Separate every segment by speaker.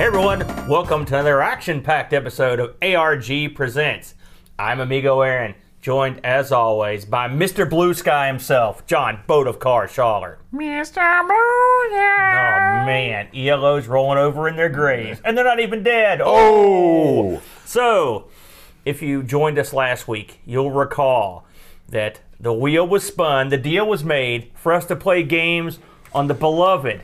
Speaker 1: Hey everyone, welcome to another action-packed episode of ARG Presents. I'm Amigo Aaron, joined as always by Mr. Blue Sky himself, John Boat of Car Schaller.
Speaker 2: Mr. Blue,
Speaker 1: Oh man, ELO's rolling over in their graves, and they're not even dead.
Speaker 2: Oh! oh!
Speaker 1: So, if you joined us last week, you'll recall that the wheel was spun, the deal was made for us to play games on the beloved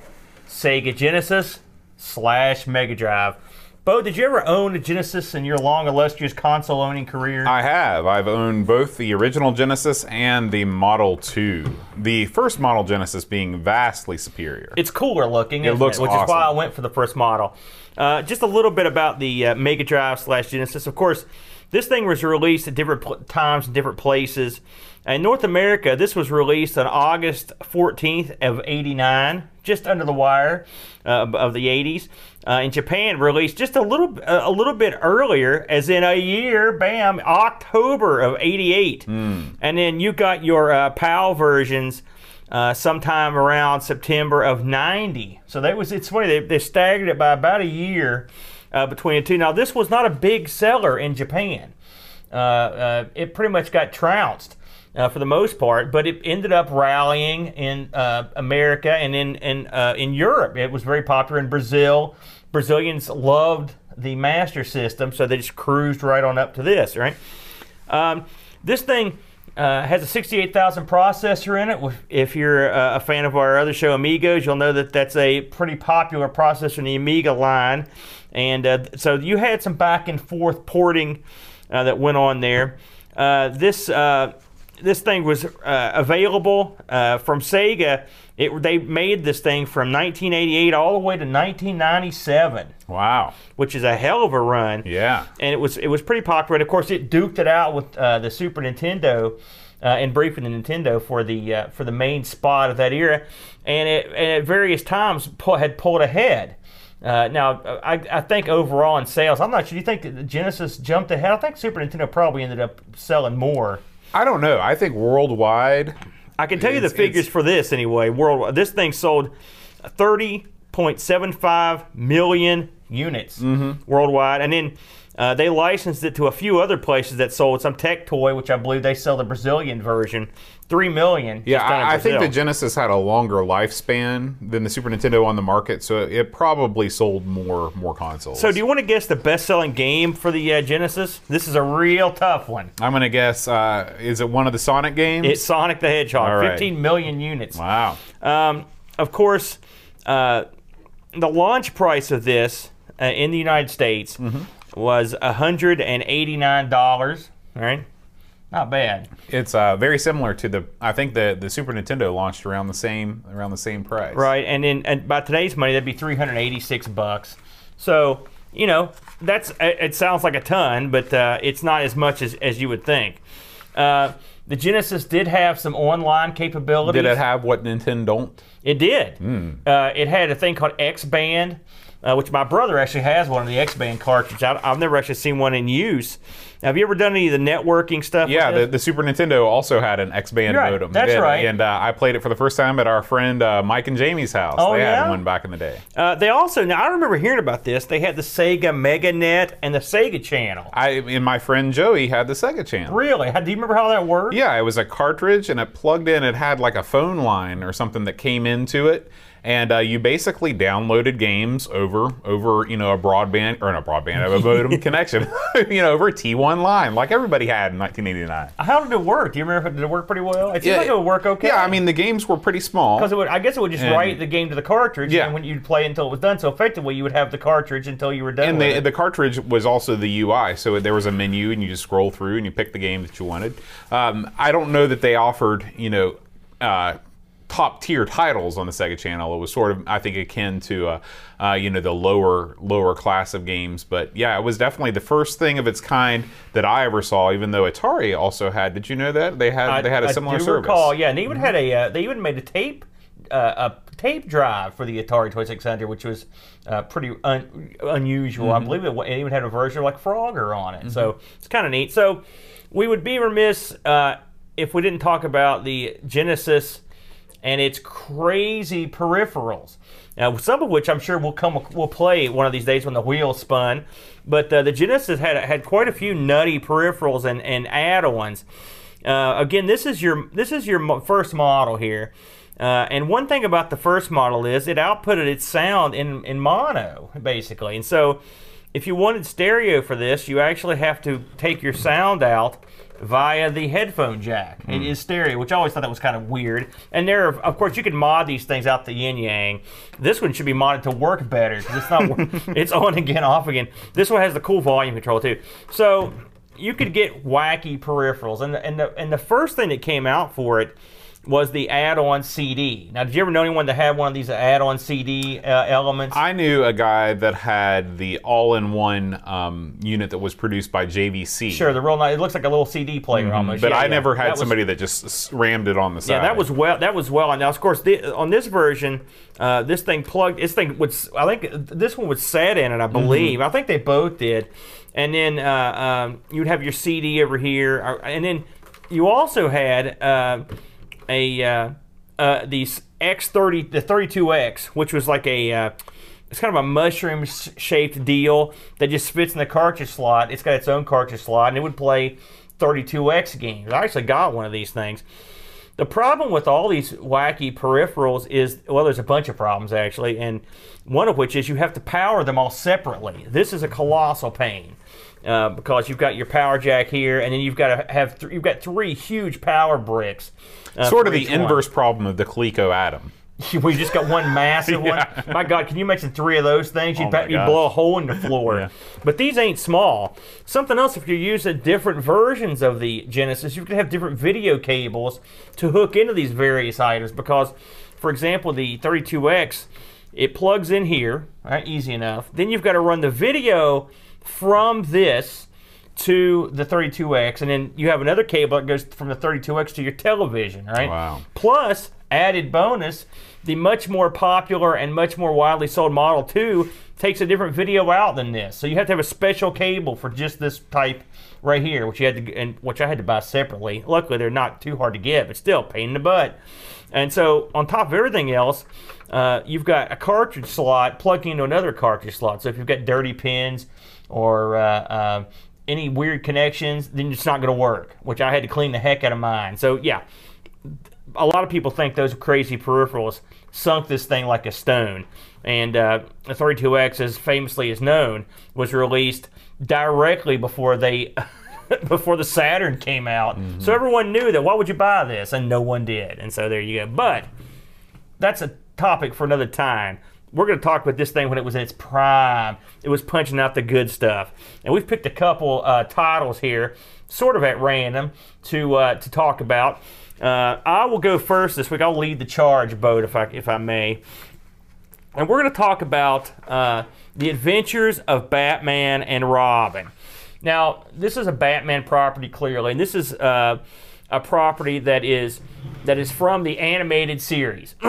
Speaker 1: Sega Genesis slash Mega Drive. Bo, did you ever own a Genesis in your long, illustrious console owning career?
Speaker 2: I have. I've owned both the original Genesis and the Model 2. The first Model Genesis being vastly superior.
Speaker 1: it's cooler looking,
Speaker 2: It looks
Speaker 1: which is why I went for the first model. Uh, just a little bit about the uh, Mega Drive slash Genesis. Of course, this thing was released at different pl- times and different places. In North America, this was released on August 14th of '89, just under the wire uh, of the '80s. Uh, in Japan, released just a little a little bit earlier, as in a year, bam, October of '88. And then you got your uh, PAL versions uh, sometime around September of '90. So that was it's funny they, they staggered it by about a year uh, between the two. Now this was not a big seller in Japan. Uh, uh, it pretty much got trounced uh, for the most part, but it ended up rallying in uh, America and in in uh, in Europe. It was very popular in Brazil. Brazilians loved the Master System, so they just cruised right on up to this. Right. Um, this thing uh, has a 68,000 processor in it. If you're uh, a fan of our other show, Amigos, you'll know that that's a pretty popular processor in the Amiga line. And uh, so you had some back and forth porting that went on there. This this thing was uh, available uh, from Sega. It, they made this thing from 1988 all the way to 1997,
Speaker 2: wow.
Speaker 1: which is a hell of a run
Speaker 2: Yeah.
Speaker 1: and it was it was pretty popular. And of course, it duked it out with uh, the Super Nintendo uh, and briefing the Nintendo for the uh, for the main spot of that era, and it and at various times pu- had pulled ahead. Uh, now, I, I think overall in sales, I'm not sure. Do you think the Genesis jumped ahead? I think Super Nintendo probably ended up selling more.
Speaker 2: I don't know. I think worldwide,
Speaker 1: I can tell you the figures for this anyway. Worldwide, this thing sold 30.75 million units
Speaker 2: Mm-hmm.
Speaker 1: worldwide, and then uh, they licensed it to a few other places that sold some Tectoy, which I believe they sell the Brazilian version, three million.
Speaker 2: yeah, I, I think the Genesis had a longer lifespan than the Super Nintendo on the market, so it probably sold more more consoles.
Speaker 1: So, do you want to guess the best-selling game for the uh, Genesis? This is a real tough one.
Speaker 2: I'm gonna guess. Uh, is it one of the Sonic games?
Speaker 1: It's Sonic the Hedgehog,
Speaker 2: right.
Speaker 1: 15 million units.
Speaker 2: wow.
Speaker 1: Um, of course, uh, the launch price of this uh, in the United States
Speaker 2: Mm-hmm.
Speaker 1: was $189. All right, not bad.
Speaker 2: It's uh, very similar to the. I think the the Super Nintendo launched around the same around the same price.
Speaker 1: Right, and then and by today's money, that'd be 386 bucks. So you know that's it sounds like a ton, but uh, it's not as much as, as you would think. Uh, the Genesis did have some online capabilities.
Speaker 2: Did it have what Nintendo don't?
Speaker 1: It did. Uh, it had a thing called XBAND, uh, which my brother actually has one of the XBAND cartridges. I, I've never actually seen one in use. Now, Have you ever done any of the networking stuff?
Speaker 2: Yeah, the, the Super Nintendo also had an
Speaker 1: XBAND right.
Speaker 2: modem.
Speaker 1: That's
Speaker 2: and,
Speaker 1: right.
Speaker 2: And uh, I played it for the first time at our friend uh, Mike and Jamie's house.
Speaker 1: Oh,
Speaker 2: they
Speaker 1: yeah?
Speaker 2: had one back in the day.
Speaker 1: uh, they also now I remember hearing about this. They had the Sega Meganet and the Sega Channel.
Speaker 2: I and my friend Joey had the Sega channel.
Speaker 1: Really? How, do you remember how that worked?
Speaker 2: Yeah, it was a cartridge and it plugged in. It had like a phone line or something that came into it. And uh, you basically downloaded games over over you know a broadband or not broadband a modem connection, you know over a T1 line like everybody had in 1989.
Speaker 1: How did it work? Do you remember? if it- Did it work pretty well? It seemed
Speaker 2: Yeah,
Speaker 1: like it would work okay.
Speaker 2: Yeah, I mean the games were pretty small.
Speaker 1: Because I guess it would just
Speaker 2: And-
Speaker 1: write the game to the cartridge,
Speaker 2: Yeah.
Speaker 1: and when you'd play until it was done. So effectively, you would have the cartridge until you were done.
Speaker 2: And the, the cartridge was also the UI, so there was a menu, and you just scroll through and you pick the game that you wanted. Um, I don't know that they offered, you know, uh, top tier titles on the Sega Channel. It was sort of, I think, akin to, uh, uh, you know, the lower lower class of games. But yeah, it was definitely the first thing of its kind that I ever saw. Even though Atari also had, did you know that they had they had a
Speaker 1: I
Speaker 2: similar
Speaker 1: do
Speaker 2: service?
Speaker 1: recall, yeah, and they even had a uh, they even made a tape uh, a tape drive for the Atari 2600, which was uh, pretty un- unusual.
Speaker 2: Mm-hmm.
Speaker 1: I believe it, it even had a version like Frogger on it, so it's kind of neat. So we would be remiss uh, if we didn't talk about the Genesis and it's crazy peripherals. Now, some of which I'm sure will come will play one of these days when the wheels spun. But uh, the Genesis had had quite a few nutty peripherals and, and add-ons. Uh, again, this is your this is your first model here. Uh, and one thing about the first model is it outputted its sound in, in mono, basically. And so if you wanted stereo for this, you actually have to take your sound out via the headphone jack. Mm. It hmm. stereo, which I always thought that was kind of weird. And there, are, of course, you can mod these things out the yin yang. This one should be modded to work better because it's not. it's on again, off again. This one has the cool volume control too. So you could get wacky peripherals, and the, and the and the first thing that came out for it was the add-on CD. Now, did you ever know anyone that had one of these add-on CD uh, elements?
Speaker 2: I knew a guy that had the all-in-one um, unit that was produced by JVC.
Speaker 1: Sure, the real nice. It looks like a little CD player mm-hmm. almost.
Speaker 2: But
Speaker 1: yeah,
Speaker 2: I
Speaker 1: yeah.
Speaker 2: never had that somebody was, that just rammed it on the side.
Speaker 1: Yeah, that was well. That was well. Now, of course, the, on this version, uh, this thing plugged. This thing was. I think this one was set in it. I believe. Mm-hmm. I think they both did. And then uh, um, you'd have your CD over here, uh, and then you also had uh, a uh, uh, these X30, the 32X, which was like a uh, it's kind of a mushroom shaped deal that just fits in the cartridge slot. It's got its own cartridge slot, and it would play 32X games. I actually got one of these things. The problem with all these wacky peripherals is, well, there's a bunch of problems actually, and one of which is you have to power them all separately. This is a colossal pain. Uh, because you've got your power jack here, and then you've got to have th- you've got three huge power bricks.
Speaker 2: Uh, sort of the inverse problem of the Coleco Adam.
Speaker 1: we just got one massive yeah. one. My God, can you mention three of those things? You'd, oh you'd blow a hole in the floor. yeah. But these ain't small. Something else, if you're using different versions of the Genesis, you can have different video cables to hook into these various items. Because, for example, the 32X, it plugs in here, right? Easy enough. Then you've got to run the video from this to the 32X, and then you have another cable that goes from the 32X to your television, right?
Speaker 2: Wow.
Speaker 1: Plus, added bonus, the much more popular and much more widely sold Model 2 takes a different video out than this. So you have to have a special cable for just this type right here, which you had to and which I had to buy separately. Luckily, they're not too hard to get, but still pain in the butt. And so on top of everything else, uh, you've got a cartridge slot plugging into another cartridge slot. So if you've got dirty pins or uh, uh, any weird connections, then it's not going to work, which I had to clean the heck out of mine. So, yeah, a lot of people think those crazy peripherals sunk this thing like a stone. And uh, the 32X, as famously is known, was released directly before they. before the Saturn came out. Mm-hmm. So everyone knew that why would you buy this? And no one did. And so there you go. But that's a topic for another time we're going to talk about this thing when it was in its prime. It was punching out the good stuff. And we've picked a couple uh, titles here, sort of at random, to uh, to talk about. Uh, I will go first this week. I'll lead the charge, boat, if I if I may. And we're going to talk about uh, the adventures of Batman and Robin. Now, this is a Batman property clearly, and this is uh, a property that is that is from the animated series.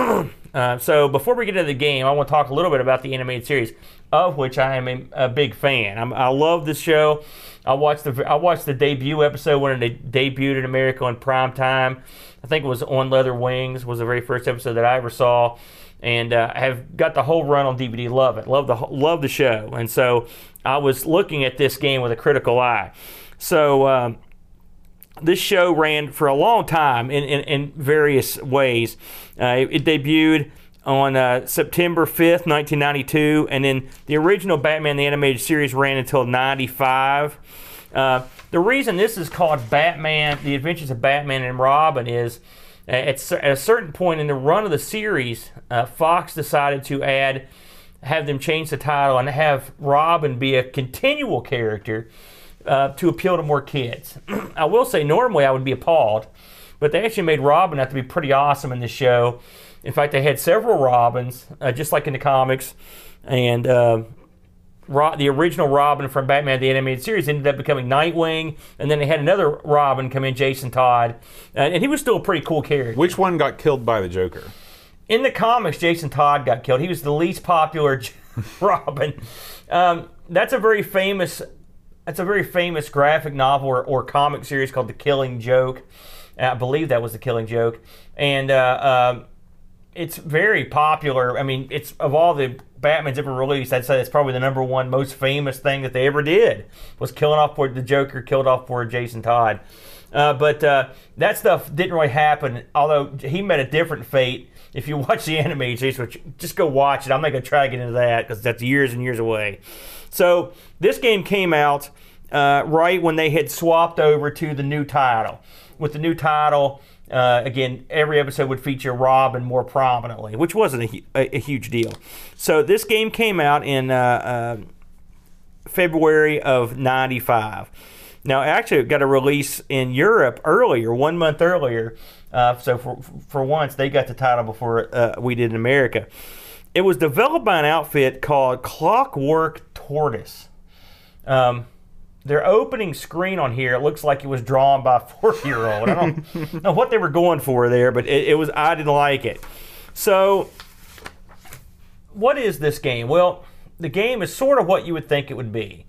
Speaker 1: Uh, so before we get into the game, I want to talk a little bit about the animated series, of which I am a, a big fan. I'm, i love this show. I watched the I watched the debut episode when it debuted in America on prime time. I think it was on Leather Wings was the very first episode that I ever saw, and uh, I have got the whole run on DVD. Love it. Love the love the show. And so I was looking at this game with a critical eye. So. Um, this show ran for a long time in, in, in various ways. Uh, it, it, debuted on uh, September 5th, 1992, and then the original Batman the Animated Series ran until 95. Uh, the reason this is called Batman, The Adventures of Batman and Robin, is uh, at, at a certain point in the run of the series, uh, Fox decided to add, have them change the title and have Robin be a continual character uh, to appeal to more kids. I will say, normally I would be appalled, but they actually made Robin out to be pretty awesome in this show. In fact, they had several Robins, uh, just like in the comics, and uh, the original Robin from Batman the Animated Series ended up becoming Nightwing, and then they had another Robin come in, Jason Todd, and he was still a pretty cool character.
Speaker 2: Which one got killed by the Joker?
Speaker 1: In the comics, Jason Todd got killed. He was the least popular Robin. Um, that's a very famous that's a very famous graphic novel or, or comic series called The Killing Joke. I believe that was The Killing Joke. And uh, uh, it's very popular. I mean, it's of all the Batman's ever released, I'd say it's probably the number one most famous thing that they ever did was killing off for the Joker, killed off for Jason Todd. Uh, but uh, that stuff didn't really happen. Although he met a different fate. If you watch the series, which just go watch it. I'm not gonna try to get into that because that's years and years away. So this game came out uh, right when they had swapped over to the new title. With the new title, uh, again, every episode would feature Robin more prominently, which wasn't a, a, a huge deal. So this game came out in uh, uh February of '95. Now, actually, it got a release in Europe earlier, one month earlier. Uh, so for for once, they got the title before uh, we did in America. It was developed by an outfit called Clockwork Tortoise. Um, their opening screen on here it looks like it was drawn by a four-year-old. I don't know what they were going for there, but it, it was I didn't like it. So, what is this game? Well, the game is sort of what you would think it would be.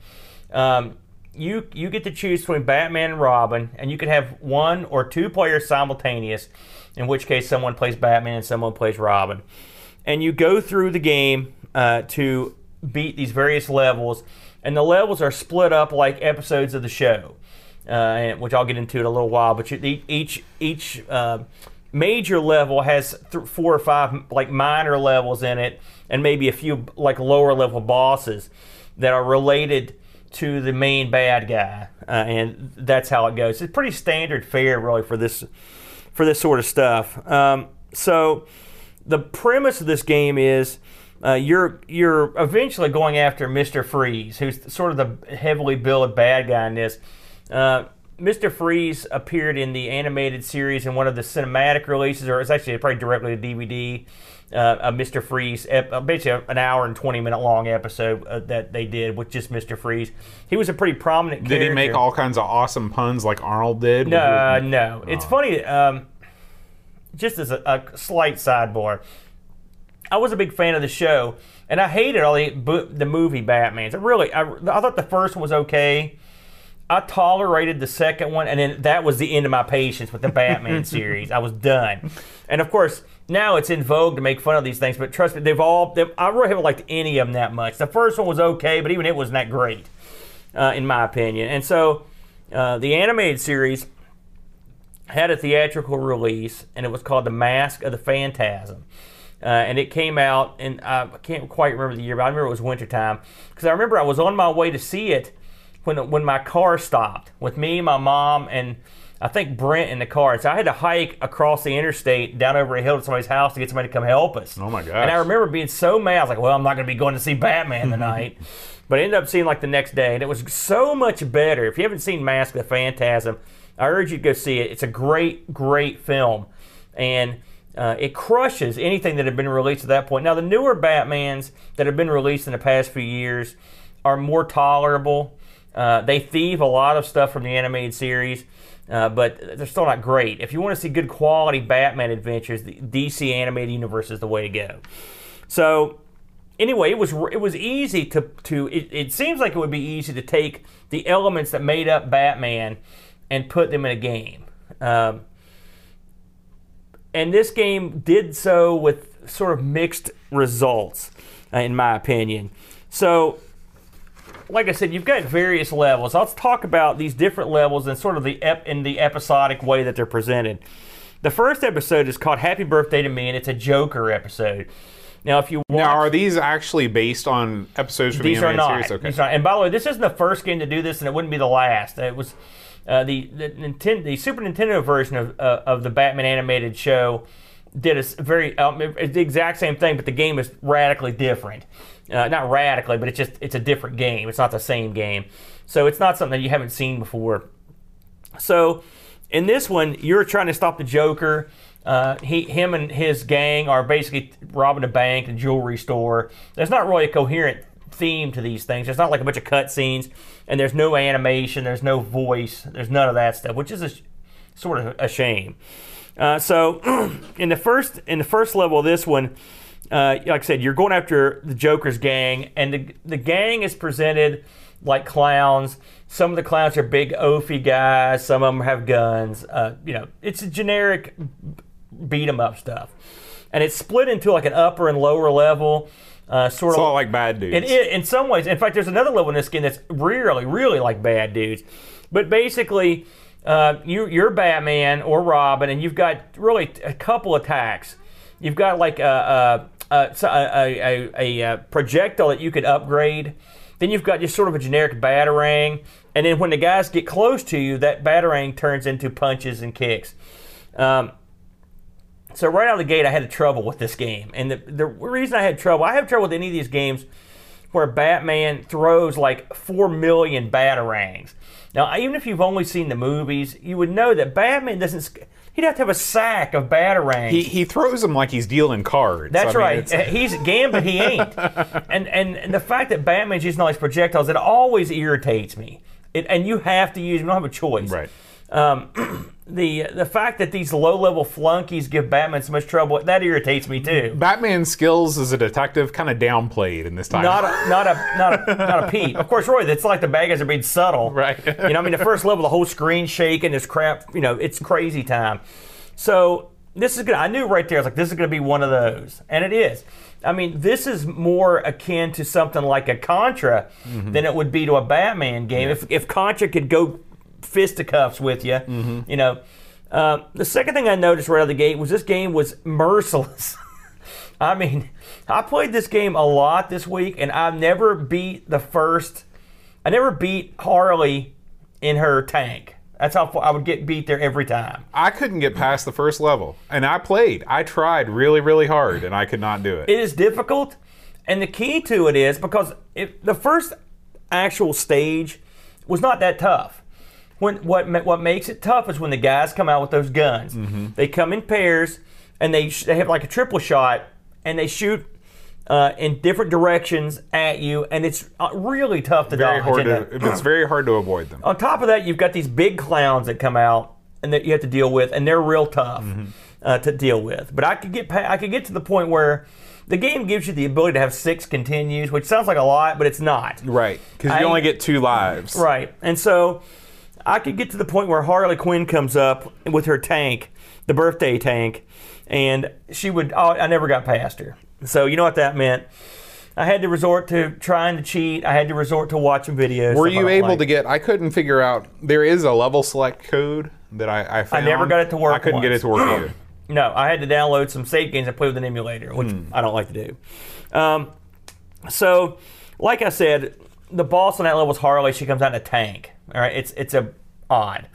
Speaker 1: Um, you you get to choose between Batman and Robin, and you can have one or two players simultaneous. In which case, someone plays Batman and someone plays Robin, and you go through the game uh, to beat these various levels and the levels are split up like episodes of the show, uh, which I'll get into in a little while. But you, each each uh, major level has th- four or five like minor levels in it, and maybe a few like lower level bosses that are related to the main bad guy, uh, and that's how it goes. It's pretty standard fare really for this for this sort of stuff. Um, so the premise of this game is uh, you're you're eventually going after Mister Freeze, who's sort of the heavily billed bad guy in this. Uh, Mr. Freeze appeared in the animated series in one of the cinematic releases, or it's actually probably directly to DVD. Uh, Mr. Freeze, basically an hour and 20 minute long episode uh, that they did with just Mr. Freeze. He was a pretty prominent
Speaker 2: did
Speaker 1: character.
Speaker 2: he make all kinds of awesome puns like Arnold did?
Speaker 1: No, no. It's funny, um, just as a, a slight sidebar. I was a big fan of the show, and I hated all the the movie Batman's. I really, I, I thought the first one was okay. I tolerated the second one, and then that was the end of my patience with the Batman series. I was done. And of course, now it's in vogue to make fun of these things, but trust me, they've all. They've, I really haven't liked any of them that much. The first one was okay, but even it wasn't that great, uh, in my opinion. And so, uh, the animated series had a theatrical release, and it was called The Mask of the Phantasm. Uh, and it came out, and I can't quite remember the year, but I remember it was wintertime. Because I remember I was on my way to see it when, when my car stopped with me, my mom, and I think Brent in the car. So I had to hike across the interstate down over a hill to somebody's house to get somebody to come help us.
Speaker 2: Oh my gosh.
Speaker 1: And I remember being so mad. I was like, well, I'm not going to be going to see Batman tonight. but I ended up seeing like the next day, and it was so much better. If you haven't seen Mask of the Phantasm, I urge you to go see it. It's a great, great film. And uh, it crushes anything that had been released at that point. Now, the newer Batmans that have been released in the past few years are more tolerable. Uh, they thieve a lot of stuff from the animated series, uh, but they're still not great. If you want to see good quality Batman adventures, the DC animated universe is the way to go. So, anyway, it was it was easy to to it, it seems like it would be easy to take the elements that made up Batman and put them in a game. Um, and this game did so with sort of mixed results, uh, in my opinion. So, like I said, you've got various levels. Let's talk about these different levels and sort of the ep- in the episodic way that they're presented. The first episode is called "Happy Birthday to Me," and it's a Joker episode. Now, if you watch,
Speaker 2: now, are these actually based on episodes from
Speaker 1: these
Speaker 2: the
Speaker 1: are
Speaker 2: animated
Speaker 1: not.
Speaker 2: series? Okay.
Speaker 1: These are not. And by the way, this isn't the first game to do this, and it wouldn't be the last. It was uh, the the, Nintendo, the Super Nintendo version of uh, of the Batman animated show did a very um, it's the exact same thing, but the game is radically different. Uh, not radically, but it's just it's a different game. It's not the same game, so it's not something that you haven't seen before. So in this one, you're trying to stop the Joker. Uh, he, him, and his gang are basically robbing a bank and jewelry store. There's not really a coherent theme to these things. There's not like a bunch of cutscenes, and there's no animation, there's no voice, there's none of that stuff, which is a, sort of a shame. Uh, so in the first in the first level of this one, uh, like I said, you're going after the Joker's gang, and the the gang is presented like clowns. Some of the clowns are big oafy guys. Some of them have guns. Uh, you know, it's a generic beat 'em up stuff. and it's split into like an upper and lower level, uh, sort
Speaker 2: It's
Speaker 1: of
Speaker 2: like bad dudes.
Speaker 1: it in some ways. In fact, there's another level in this game that's really, really like bad dudes. But basically, uh, you you're Batman or Robin, and you've got really a couple attacks. You've got like a a, a, a, a, a, a projectile that you could upgrade. Then you've got just sort of a generic batarang, and then when the guys get close to you, that batarang turns into punches and kicks. Um, so right out of the gate, I had trouble with this game, and the, the reason I had trouble, I have trouble with any of these games where Batman throws like four million batarangs. Now, even if you've only seen the movies, you would know that Batman doesn't. He'd have to have a sack of batarangs.
Speaker 2: he, he throws them like he's dealing cards.
Speaker 1: That's
Speaker 2: I
Speaker 1: right. He's Gambit. He ain't. and, and and the fact that Batman's using all these projectiles, it always irritates me. It, and you have to use. them. You don't have a choice.
Speaker 2: Right.
Speaker 1: Um, the the fact that these low level flunkies give Batman so much trouble that irritates me too.
Speaker 2: Batman's skills as a detective kind of downplayed in this time.
Speaker 1: Not a not a not a not a peep. Of course, Roy. That's like the bad guys are being subtle.
Speaker 2: Right.
Speaker 1: you know, I mean, the first level, the whole screen shaking, this crap. You know, it's crazy time. So this is good. I knew right there. I was like, this is going to be one of those, and it is. I mean, this is more akin to something like a Contra mm-hmm. than it would be to a Batman game. If if Contra could go fisticuffs with you, you know. Uh, the second thing I noticed right out of the gate was this game was merciless. I mean, I played this game a lot this week, and I've never beat the first. I never beat Harley in her tank. That's how far I would get beat there every time.
Speaker 2: I couldn't get past the first level, and I played. I tried really, really hard, and I could not do it.
Speaker 1: It is difficult, and the key to it is because if the first actual stage was not that tough. When what what makes it tough is when the guys come out with those guns. They come in pairs, and they sh- they have like a triple shot, and they shoot. Uh, in different directions at you, and it's uh, really tough to
Speaker 2: very
Speaker 1: dodge.
Speaker 2: to, it's very hard to avoid them.
Speaker 1: On top of that, you've got these big clowns that come out and that you have to deal with, and they're real tough uh, to deal with. But I could get pa- I could get to the point where the game gives you the ability to have six continues, which sounds like a lot, but it's not.
Speaker 2: Right, because
Speaker 1: I-
Speaker 2: you only get two lives.
Speaker 1: Right, and so I could get to the point where Harley Quinn comes up with her tank, the birthday tank, and she would. Oh, I never got past her. So you know what that meant. I had to resort to trying to cheat. I had to resort to watching videos.
Speaker 2: Were you able
Speaker 1: like.
Speaker 2: to get? I couldn't figure out. There is a level select code that I I found.
Speaker 1: never got it to work
Speaker 2: I couldn't get it to work either.
Speaker 1: No, I had to download some save games and play with an emulator, which I don't like to do. Um, so, like I said, the boss on that level is Harley. She comes out in a tank. All right, it's it's a odd.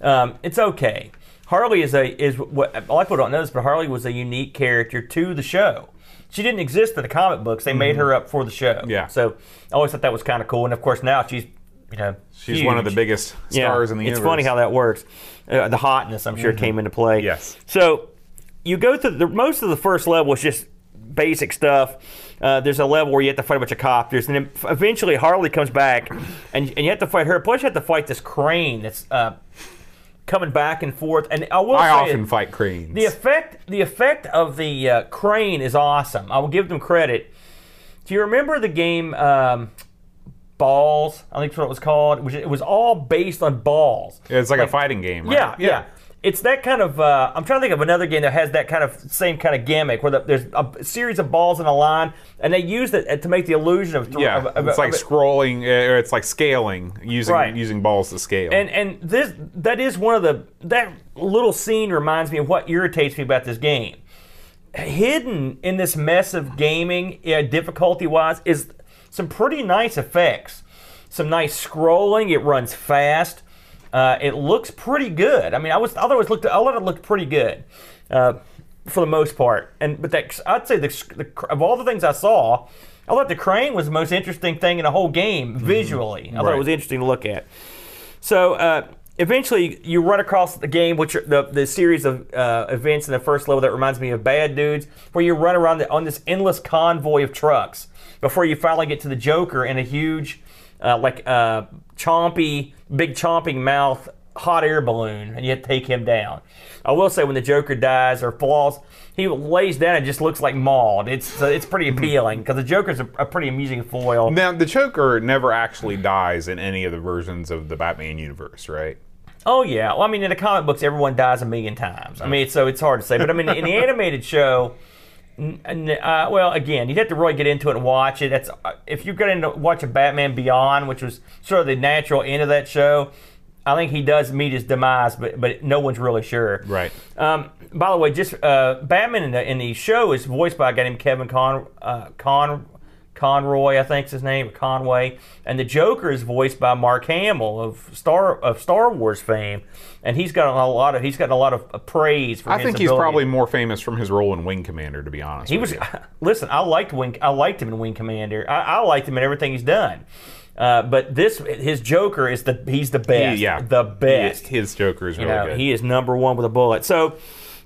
Speaker 1: Um, it's okay. Harley is a is what a lot of people don't know this, but Harley was a unique character to the show. She didn't exist in the comic books. They made her up for the show.
Speaker 2: Yeah.
Speaker 1: So I always thought that was kind of cool. And of course now she's you know
Speaker 2: She's one of the biggest stars in the
Speaker 1: it's
Speaker 2: universe.
Speaker 1: funny how that works. Uh, the hotness, I'm sure, came into play.
Speaker 2: Yes.
Speaker 1: So you go through the most of the first level is just basic stuff. Uh, there's a level where you have to fight a bunch of copters, and then eventually Harley comes back, and, and you have to fight her. Plus, you have to fight this crane that's uh, coming back and forth. And I will
Speaker 2: I often fight cranes.
Speaker 1: the effect the effect of the uh, crane is awesome. I will give them credit. Do you remember the game um, Ballz? I think that's what it was called. It was, it was all based on balls.
Speaker 2: it's like, a fighting game, right?
Speaker 1: Yeah, yeah. It's that kind of. Uh, I'm trying to think of another game that has that kind of same kind of gimmick, where the, there's a series of balls in a line, and they use it to make the illusion of.
Speaker 2: Yeah,
Speaker 1: of- of-
Speaker 2: it's like scrolling, uh, or it's like scaling using
Speaker 1: Right.
Speaker 2: using balls to scale.
Speaker 1: And and this that is one of the that little scene reminds me of what irritates me about this game. Hidden in this mess of gaming, uh, difficulty wise, is some pretty nice effects. Some nice scrolling. It runs fast. Uh, it looks pretty good. I mean, I was I thought it looked I thought it looked pretty good uh, for the most part. And but that I'd say the, the of all the things I saw, I thought the crane was the most interesting thing in the whole game visually. I thought
Speaker 2: Right.
Speaker 1: it was interesting to look at. So uh, eventually, you run across the game, which are the the series of uh, events in the first level that reminds me of Bad Dudes, where you run around the, on this endless convoy of trucks before you finally get to the Joker in a huge, uh, like uh, chompy, big chomping mouth hot air balloon, and you to take him down. I will say when the Joker dies or falls, he lays down and just looks like mauled. It's so it's pretty appealing because the Joker's a, a pretty amusing foil.
Speaker 2: now, the Joker never actually dies in any of the versions of the Batman universe, right?
Speaker 1: Oh yeah. Well, I mean, in the comic books, everyone dies a million times. I mean, so it's hard to say. But I mean, in the animated show, Uh, well, again, you'd have to really get into it and watch it. That's uh, if you're going to watch a Batman Beyond, which was sort of the natural end of that show. I think he does meet his demise, but but no one's really sure.
Speaker 2: Right.
Speaker 1: Um, by the way, just uh, Batman in the, in the show is voiced by a guy named Kevin Con, uh, Con Conroy, I think's his name, Conway, and the Joker is voiced by Mark Hamill of Star of Star Wars fame, and he's got a lot of he's gotten a lot of praise for.
Speaker 2: I think he's
Speaker 1: ability.
Speaker 2: probably more famous from his role in Wing Commander, to be honest.
Speaker 1: He was.
Speaker 2: you.
Speaker 1: Listen, I liked Wing. I liked him in Wing Commander. I, I liked him in everything he's done. Uh, but this, his Joker is the he's the best.
Speaker 2: yeah,
Speaker 1: the best.
Speaker 2: His Joker is
Speaker 1: You
Speaker 2: really
Speaker 1: know,
Speaker 2: good.
Speaker 1: he is number one with a bullet. So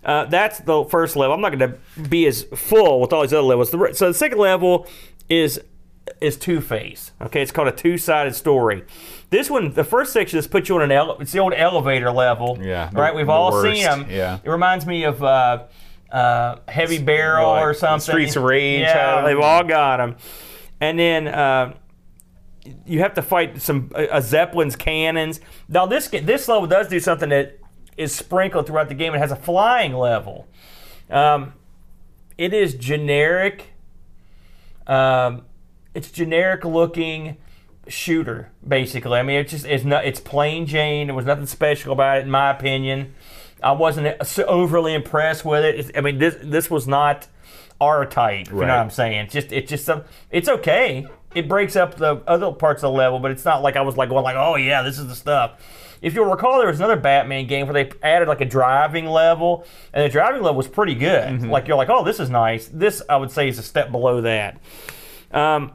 Speaker 1: uh, that's the first level. I'm not going to be as full with all these other levels. So the second level is is Two Face. Okay, it's called a two sided story. This one, the first section, is put you on an ele- it's the old elevator level.
Speaker 2: Yeah, the-
Speaker 1: right. We've
Speaker 2: the
Speaker 1: all
Speaker 2: worst,
Speaker 1: seen them.
Speaker 2: yeah.
Speaker 1: it reminds me of. Uh, uh, heavy barrel
Speaker 2: like
Speaker 1: or something.
Speaker 2: Streets of Rage
Speaker 1: Yeah,
Speaker 2: 'em.
Speaker 1: they've all got them. And then uh, you have to fight some uh, uh, Zeppelin's cannons. Now this this level does do something that is sprinkled throughout the game. It has a flying level. Um, it is generic. Um, it's generic looking shooter basically. I mean, it's just it's not it's plain Jane. There was nothing special about it in my opinion. I wasn't overly impressed with it. It's, I mean, this this was not our type. You know what I'm saying? It's just it's just some. It's okay. It breaks up the other parts of the level, but it's not like I was like going like, oh yeah, this is the stuff. If you'll recall, there was another Batman game where they added like a driving level, and the driving level was pretty good. Like you're like, oh, this is nice. This I would say is a step below that. Um,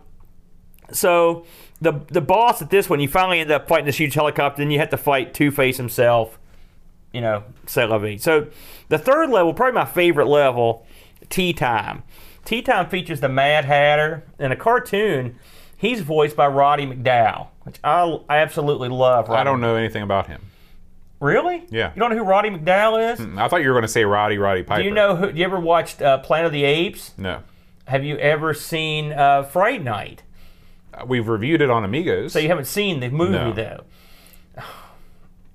Speaker 1: so the the boss at this one, you finally end up fighting this huge helicopter, and you have to fight Two Face himself. You know, la vie. So the third level, probably my favorite level, Tea Time. Tea Time features the Mad Hatter in a cartoon. He's voiced by Roddy McDowall, which I, I absolutely love. Roddy I
Speaker 2: don't know anything about him.
Speaker 1: Really?
Speaker 2: Yeah.
Speaker 1: You don't know who Roddy McDowall is?
Speaker 2: I thought you were going to say Roddy Roddy Piper.
Speaker 1: Do you know who? You ever watched uh, Planet of the Apes?
Speaker 2: No.
Speaker 1: Have you ever seen uh, Fright Night?
Speaker 2: Uh, We've reviewed it on Amigos.
Speaker 1: So you haven't seen the movie
Speaker 2: No.
Speaker 1: though.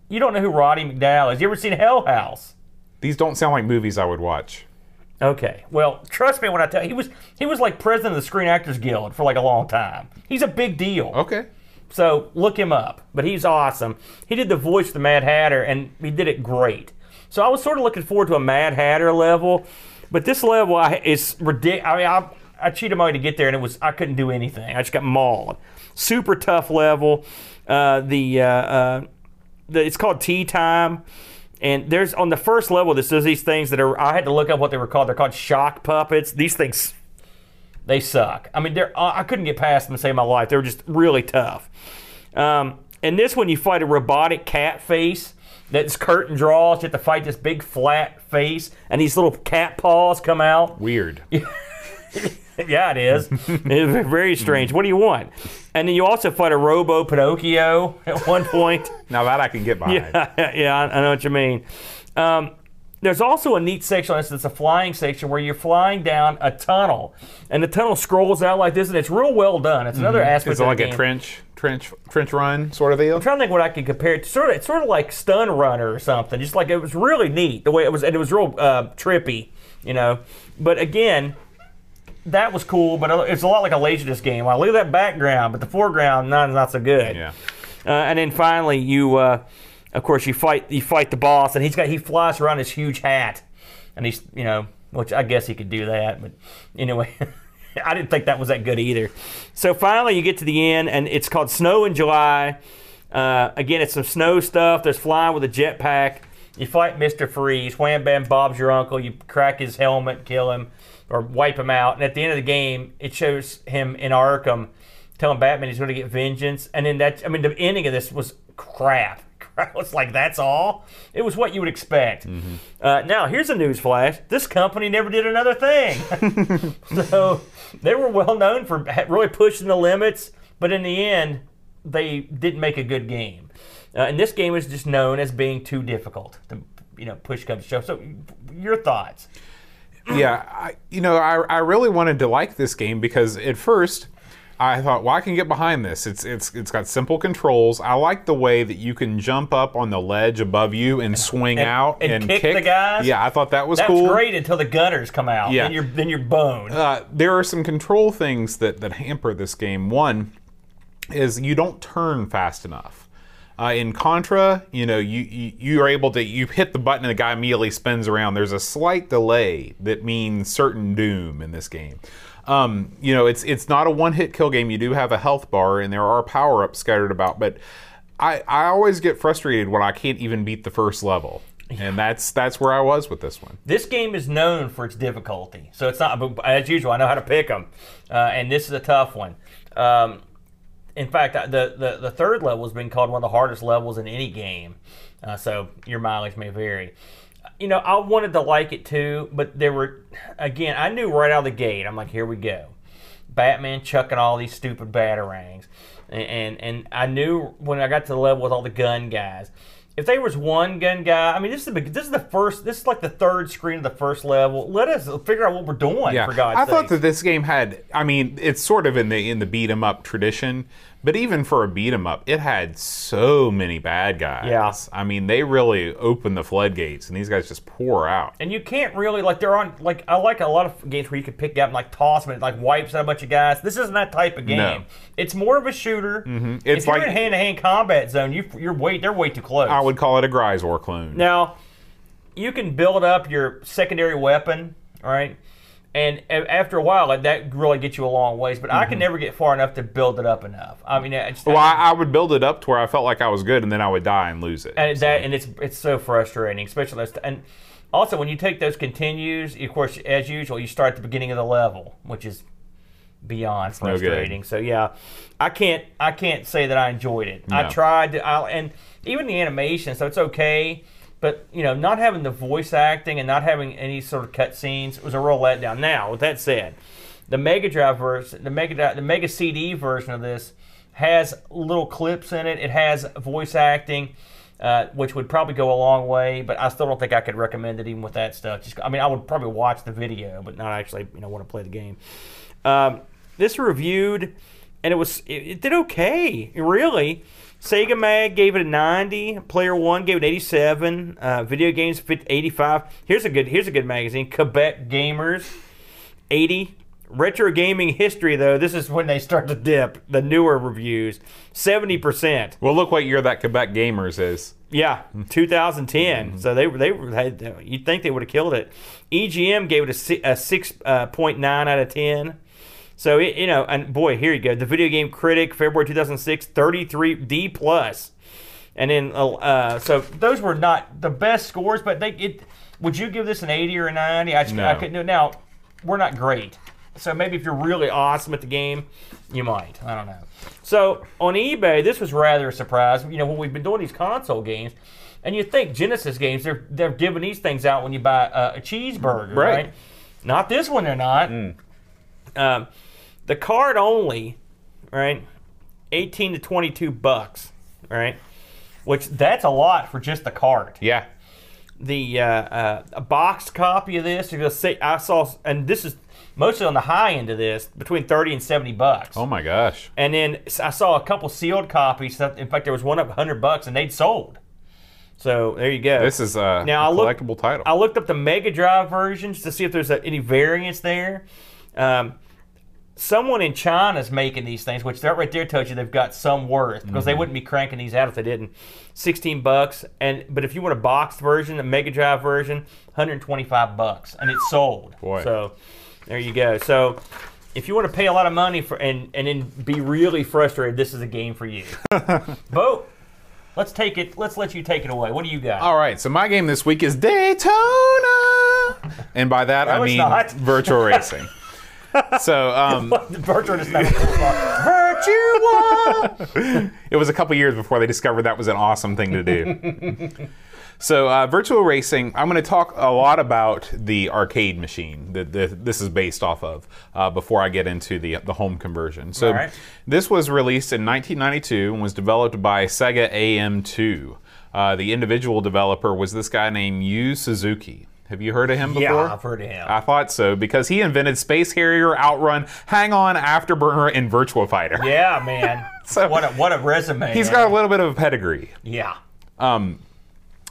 Speaker 1: You don't know who Roddy McDowall is. You ever seen Hell House?
Speaker 2: These don't sound like movies I would watch.
Speaker 1: Okay. Well, trust me when I tell you, he was he was like president of the Screen Actors Guild for like a long time. He's a big deal.
Speaker 2: Okay.
Speaker 1: So look him up. But he's awesome. He did the voice of the Mad Hatter, and he did it great. So I was sort of looking forward to a Mad Hatter level, but this level I, is ridiculous. I mean, I, I cheated my way to get there, and it was I couldn't do anything. I just got mauled. Super tough level. Uh, the, uh, uh, the it's called Tea Time. And there's on the first level, this there's these things that are. I had to look up what they were called. They're called shock puppets. These things they suck. I mean, they're I couldn't get past them to save my life. They were just really tough. Um, and this one, you fight a robotic cat face that's curtain draws. You have to fight this big flat face, and these little cat paws come out.
Speaker 2: Weird.
Speaker 1: yeah, it is. it's very strange. What do you want? And then you also fight a Robo Pinocchio at one point.
Speaker 2: Now that I can get behind.
Speaker 1: Yeah, yeah, I I know what you mean. Um, there's also a neat section on this that's a flying section where you're flying down a tunnel, and the tunnel scrolls out like this, and it's real well done. It's another aspect
Speaker 2: Is it
Speaker 1: of
Speaker 2: like
Speaker 1: the
Speaker 2: a trench, trench, trench run sort of deal?
Speaker 1: I'm trying to think what I could compare it to. Sort of, it's sort of like Stun Runner or something. Just like it was really neat the way it was, and it was real uh, trippy, you know. But again, that was cool. But it's a lot like a Laserdisc game. Like, look at that background, but the foreground not not so good.
Speaker 2: Yeah.
Speaker 1: Uh, and then finally, you, uh, of course, you fight you fight the boss, and he's got he flies around his huge hat, and he's you know, which I guess he could do that, but anyway. I didn't think that was that good either. So finally, you get to the end, and it's called Snow in July. Uh, again, it's some snow stuff. There's flying with a jetpack. You fight Mr. Freeze. Wham Bam Bob's your uncle. You crack his helmet, kill him, or wipe him out. And at the end of the game, it shows him in Arkham telling Batman he's going to get vengeance. And then that, I mean, the ending of this was crap. It's like that's all. It was what you would expect. Uh, now here's a news flash: this company never did another thing. so they were well known for really pushing the limits, but in the end, they didn't make a good game. Uh, and this game is just known as being too difficult to, you know, push comes to shove. So, your thoughts?
Speaker 2: yeah, I, you know, I, I really wanted to like this game because at first I thought, well, I can get behind this. It's it's it's got simple controls. I like the way that you can jump up on the ledge above you and swing
Speaker 1: and-
Speaker 2: out
Speaker 1: and kick the guys?
Speaker 2: Yeah, I thought that was cool.
Speaker 1: That's great until the gunners come out.
Speaker 2: Yeah.
Speaker 1: Then you're then you're boned.
Speaker 2: Uh, there are some control things that that hamper this game. One is you don't turn fast enough. Uh, in Contra, you know, you, you you are able to you hit the button and the guy immediately spins around. There's a slight delay that means certain doom in this game. Um, you know, it's it's not a one-hit kill game. You do have a health bar and there are power-ups scattered about, but I I always get frustrated when I can't even beat the first level. And that's that's where I was with this one.
Speaker 1: This game is known for its difficulty, so it's not as usual. I know how to pick them, uh, and this is a tough one. Um, in fact, the, the the third level has been called one of the hardest levels in any game, uh, so your mileage may vary. You know, I wanted to like it too, but there were again. I knew right out of the gate. I'm like, here we go, Batman chucking all these stupid batarangs, and and, and I knew when I got to the level with all the gun guys if there was one gun guy, I mean, this is the this is the first. This is like the third screen of the first level. Let us figure out what we're doing.
Speaker 2: Yeah,
Speaker 1: for God's
Speaker 2: I
Speaker 1: sake.
Speaker 2: thought that this game had. I mean, it's sort of in the in the beat 'em up tradition, but even for a beat 'em up, it had so many bad guys.
Speaker 1: Yeah.
Speaker 2: I mean, they really open the floodgates, and these guys just pour out.
Speaker 1: And you can't really like they're on like I like a lot of games where you can pick up and like toss them and it like wipes out a bunch of guys. This isn't that type of game.
Speaker 2: No.
Speaker 1: It's more of a shooter. Mm-hmm.
Speaker 2: It's
Speaker 1: if you're
Speaker 2: like-
Speaker 1: in hand to hand combat zone, you you're way they're way too close.
Speaker 2: I would call it a Gryzor clone.
Speaker 1: Now, you can build up your secondary weapon, right? And after a while, like, that really gets you a long ways. But I can mm-hmm. never get far enough to build it up enough. I mean, it's,
Speaker 2: Well, I, I would build it up to where I felt like I was good, and then I would die and lose it.
Speaker 1: and that and it's it's so frustrating, especially. And also, when you take those continues, of course, as usual, you start at the beginning of the level, which is beyond
Speaker 2: no
Speaker 1: frustrating. So yeah, I can't I can't say that I enjoyed it. I tried to, I, and even the animation, so it's okay. But you know, not having the voice acting and not having any sort of cutscenes was a real letdown. Now, with that said, the Mega Drive version, the Mega the Mega CD version of this has little clips in it. It has voice acting. Uh, which would probably go a long way, but I still don't think I could recommend it even with that stuff. Just, I mean, I would probably watch the video, but not actually, you know, want to play the game. Um, this reviewed, and it was it, it did okay, really. Sega Mag gave it a 90. Player One gave it 87. Uh, video Games fit 85. Here's a good here's a good magazine. Quebec Gamers 80. Retro gaming history though, this is when they start to dip. The newer reviews, 70%.
Speaker 2: well, look what year that Quebec Gamers is.
Speaker 1: Yeah, 2010. So they they were had, you'd think they would have killed it. EGM gave it a, a six uh, point out of ten. So it, you know, and boy, here you go. The Video Game Critic, February 2006, 33 D plus. And then uh, uh, so those were not the best scores, but they it. Would you give this an 80 or a 90? I, just,
Speaker 2: No.
Speaker 1: I couldn't do it. Now we're not great. So maybe if you're really awesome at the game, you might. I don't know. So on eBay, this was rather a surprise. You know, when we've been doing these console games, and you think Genesis games, they're they're giving these things out when you buy a, a cheeseburger,
Speaker 2: Right.
Speaker 1: right. Not this one, they're not. Um, the card only, right? Eighteen to twenty-two bucks, right? Which that's a lot for just the card
Speaker 2: Yeah.
Speaker 1: the uh, uh, a boxed copy of this. You're gonna say I saw, and this is mostly on the high end of this, between thirty and seventy bucks.
Speaker 2: Oh my gosh.
Speaker 1: And then I saw a couple sealed copies. In fact, there was one up hundred bucks, and they'd sold. So there you go.
Speaker 2: This is uh,
Speaker 1: Now,
Speaker 2: a
Speaker 1: I looked-
Speaker 2: collectible title.
Speaker 1: I looked up the Mega Drive versions to see if there's a, any variance there. Um, someone in China's making these things, which that right there tells you they've got some worth because
Speaker 2: Mm-hmm.
Speaker 1: they wouldn't be cranking these out if they didn't. Sixteen bucks, and but if you want a boxed version, a Mega Drive version, 125 bucks, and it's sold.
Speaker 2: Boy.
Speaker 1: So there you go. So. If you want to pay a lot of money for and and then be really frustrated, this is a game for you. Vote. Let's take it. Let's let you take it away. What do you got?
Speaker 2: All right, so my game this week is Daytona, and by that
Speaker 1: No,
Speaker 2: I mean
Speaker 1: not.
Speaker 2: Virtua Racing. So um,
Speaker 1: Virtual is cool
Speaker 2: it was a couple years before they discovered that was an awesome thing to do. so, uh, Virtua Racing, I'm going to talk a lot about the arcade machine that that this is based off of uh, before I get into the the home conversion. So,
Speaker 1: right.
Speaker 2: this was released in 1992 and was developed by Sega AM2. Uh, the individual developer was this guy named Yu Suzuki. Have you heard of him before?
Speaker 1: Yeah, I've heard of him.
Speaker 2: I thought so because he invented Space Harrier, Outrun, Hang On, Afterburner, and Virtua Fighter.
Speaker 1: yeah, man.
Speaker 2: So-
Speaker 1: what a what a resume.
Speaker 2: He's
Speaker 1: man.
Speaker 2: got a little bit of a pedigree.
Speaker 1: yeah.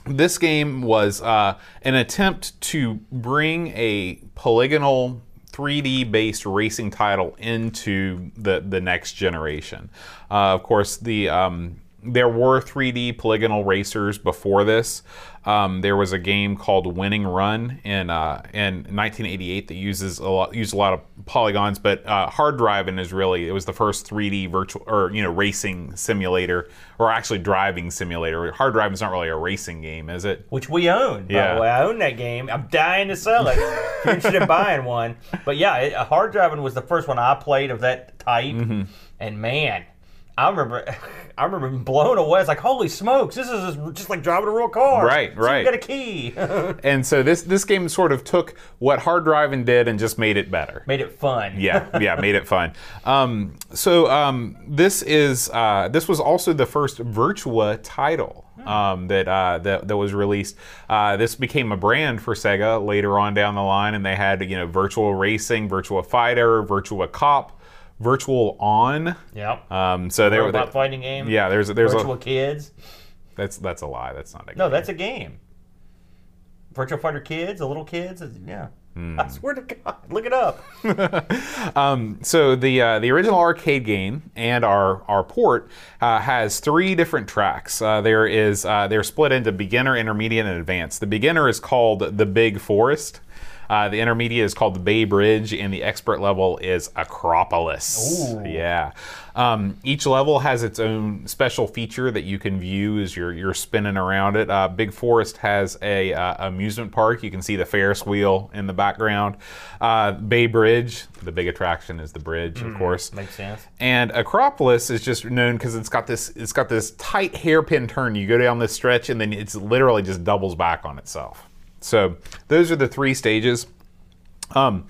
Speaker 2: This game was uh, an attempt to bring a polygonal 3D based racing title into the, the next generation. Uh, of course, the um, there were 3D polygonal racers before this. Um, there was a game called Winning Run in uh, in 1988 that uses a lot used a lot of polygons, but uh, Hard Driving is really it was the first 3D virtual or you know racing simulator or actually driving simulator. Hard Driving is not really a racing game, is it?
Speaker 1: Which we own. By
Speaker 2: Yeah.
Speaker 1: the way, I own that game. I'm dying to sell it. if you're interested in buying one, but yeah, it, hard driving was the first one I played of that type,
Speaker 2: Mm-hmm.
Speaker 1: and man. I remember, I remember being blown away. It's like, holy smokes, this is just- like driving a real car.
Speaker 2: Right,
Speaker 1: So
Speaker 2: right.
Speaker 1: You got a key.
Speaker 2: And so this this game sort of took what Hard Driving did and just made it better.
Speaker 1: Made it fun.
Speaker 2: yeah, yeah, made it fun. Um, so um, this is uh, this was also the first Virtua title um, that, uh, that that was released. Uh, this became a brand for Sega later on down the line, and they had you know Virtua Racing, Virtua Fighter, Virtua Cop, Virtual On.
Speaker 1: Yep.
Speaker 2: Um, so there were
Speaker 1: fighting game.
Speaker 2: yeah, there's there's
Speaker 1: Virtual
Speaker 2: a
Speaker 1: Kids.
Speaker 2: that's that's a lie. That's not a game.
Speaker 1: No, that's a game. Virtua Fighter Kids, the little kids. Yeah.
Speaker 2: Hmm.
Speaker 1: I swear to God, look it up.
Speaker 2: So the uh, the original arcade game and our our port uh, has three different tracks. Uh, there is uh, they're split into beginner, intermediate, and advanced. The beginner is called the Big Forest. Uh, the intermediate is called the Bay Bridge, and the expert level is Acropolis.
Speaker 1: Ooh.
Speaker 2: Yeah. Um, each level has its own special feature that you can view as you're, you're spinning around it. Uh, Big Forest has a uh, amusement park. You can see the Ferris wheel in the background. Uh, Bay Bridge, the big attraction is the bridge, of course.
Speaker 1: Makes sense.
Speaker 2: And Acropolis is just known because it's got this it's got this tight hairpin turn. You go down this stretch, and then it's literally just doubles back on itself. So those are the three stages. Um,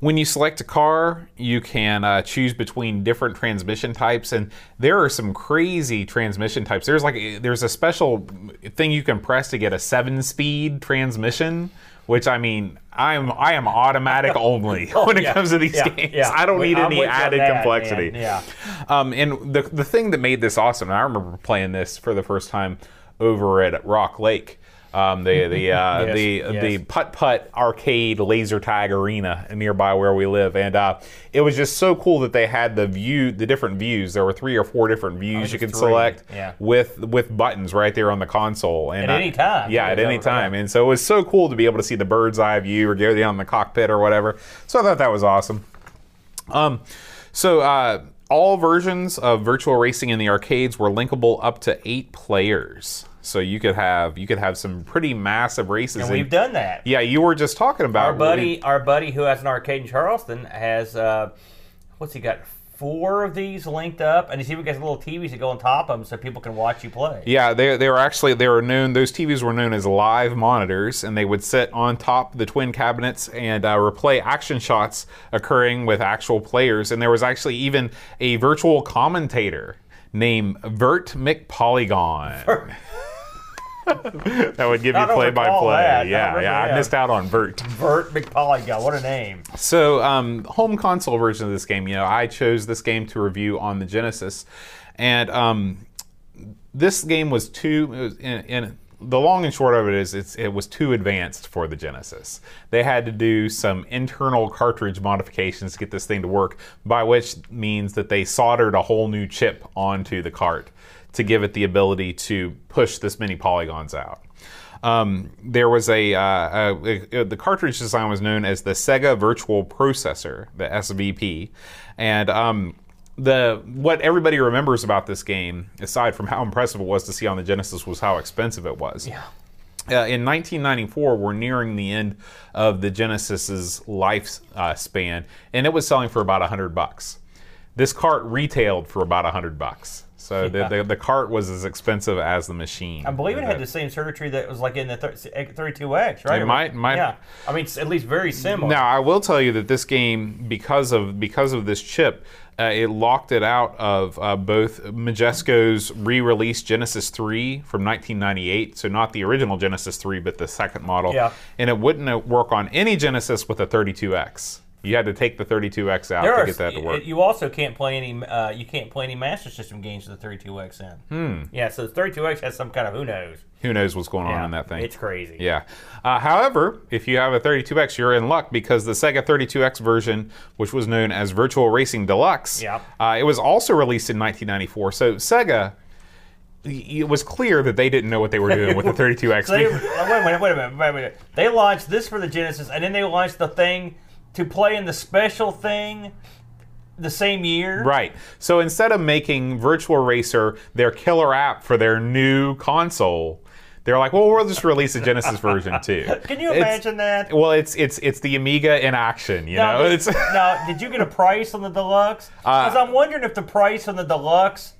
Speaker 2: when you select a car, you can uh, choose between different transmission types, and there are some crazy transmission types. There's like there's a special thing you can press to get a seven-speed transmission, which I mean, I'm I am automatic only when it
Speaker 1: Oh, yeah,
Speaker 2: comes to these
Speaker 1: yeah,
Speaker 2: games.
Speaker 1: yeah.
Speaker 2: I don't need
Speaker 1: I'm
Speaker 2: any
Speaker 1: with you on
Speaker 2: added
Speaker 1: that,
Speaker 2: complexity.
Speaker 1: man. Yeah.
Speaker 2: Um, and the the thing that made this awesome, and I remember playing this for the first time over at Rock Lake. Um, the the uh,
Speaker 1: Yes,
Speaker 2: the
Speaker 1: yes.
Speaker 2: the putt putt arcade laser tag arena nearby where we live, and uh, it was just so cool that they had the view, the different views. There were three or four different views you could
Speaker 1: three,
Speaker 2: select
Speaker 1: yeah.
Speaker 2: with with buttons right there on the console. And
Speaker 1: At
Speaker 2: uh,
Speaker 1: any time,
Speaker 2: yeah, at any
Speaker 1: that right?
Speaker 2: time. And so it was so cool to be able to see the bird's eye view or go down in the cockpit or whatever. So I thought that was awesome. Um, so uh, all versions of Virtua Racing in the arcades were linkable up to eight players. So you could have you could have some pretty massive races.
Speaker 1: And we've done that.
Speaker 2: yeah, you were just talking about
Speaker 1: Our buddy, our buddy who has an arcade in Charleston has uh, what's he got? Four of these linked up, and he's even got little TVs that go on top of them so people can watch you play.
Speaker 2: Yeah, they, they were actually they were known. Those TVs were known as live monitors, and they would sit on top of the twin cabinets and uh, replay action shots occurring with actual players. And there was actually even a virtual commentator named Virt McPolygon. that would give you play by play. Yeah, yeah, I missed out on Virt.
Speaker 1: Bert McPolygon, what a name!
Speaker 2: So, um, home console version of this game, you know, I chose this game to review on the Genesis, and um, this game was too. It was in, in, the long and short of it is, it's, it was too advanced for the Genesis. They had to do some internal cartridge modifications to get this thing to work, by which means that they soldered a whole new chip onto the cart to give it the ability to push this many polygons out um, there was a, uh, a, a- the cartridge design was known as the Sega Virtua Processor, the SVP, and um, the what everybody remembers about this game, aside from how impressive it was to see on the Genesis, was how expensive it was.
Speaker 1: Yeah.
Speaker 2: Uh, in 1994, we're nearing the end of the Genesis's life uh, span, and it was selling for about 100 bucks. This cart retailed for about 100 bucks. So
Speaker 1: Yeah.
Speaker 2: the, the the cart was as expensive as the machine.
Speaker 1: I believe it had the same circuitry that was like in the 32X, right?
Speaker 2: It might- might-
Speaker 1: Yeah. I mean, it's at least very similar.
Speaker 2: Now I will tell you that this game, because of because of this chip, uh, it locked it out of uh, both Majesco's re-release Genesis 3 from 1998, so not the original Genesis 3, but the second model.
Speaker 1: Yeah.
Speaker 2: And it wouldn't uh, work on any Genesis with a 32X. You had to take the 32X out
Speaker 1: There
Speaker 2: to get that to work.
Speaker 1: You also can't play any. Uh, you can't play any Master System games with the 32X in. Hmm. Yeah, so the 32X has some kind of who knows.
Speaker 2: Who knows what's going
Speaker 1: Yeah,
Speaker 2: on in that thing?
Speaker 1: It's crazy.
Speaker 2: Yeah. Uh, however, if you have a 32X, you're in luck because the Sega 32X version, which was known as Virtua Racing Deluxe,
Speaker 1: Yeah.
Speaker 2: uh, it was also released in 1994. So Sega, it was clear that they didn't know what they were doing with the 32X.
Speaker 1: So they, wait a minute, wait a minute, wait a minute. They launched this for the Genesis, and then they launched the thing to play in the special thing the same year.
Speaker 2: Right. So instead of making Virtual Racer their killer app for their new console, they're like, well, we'll just release a Genesis version too.
Speaker 1: Can you
Speaker 2: It's-
Speaker 1: imagine that?
Speaker 2: Well, it's it's it's the Amiga in action, you
Speaker 1: Now,
Speaker 2: know. It's
Speaker 1: now, did you get a price on the deluxe?
Speaker 2: Uh,
Speaker 1: Because I'm wondering if the price on the deluxe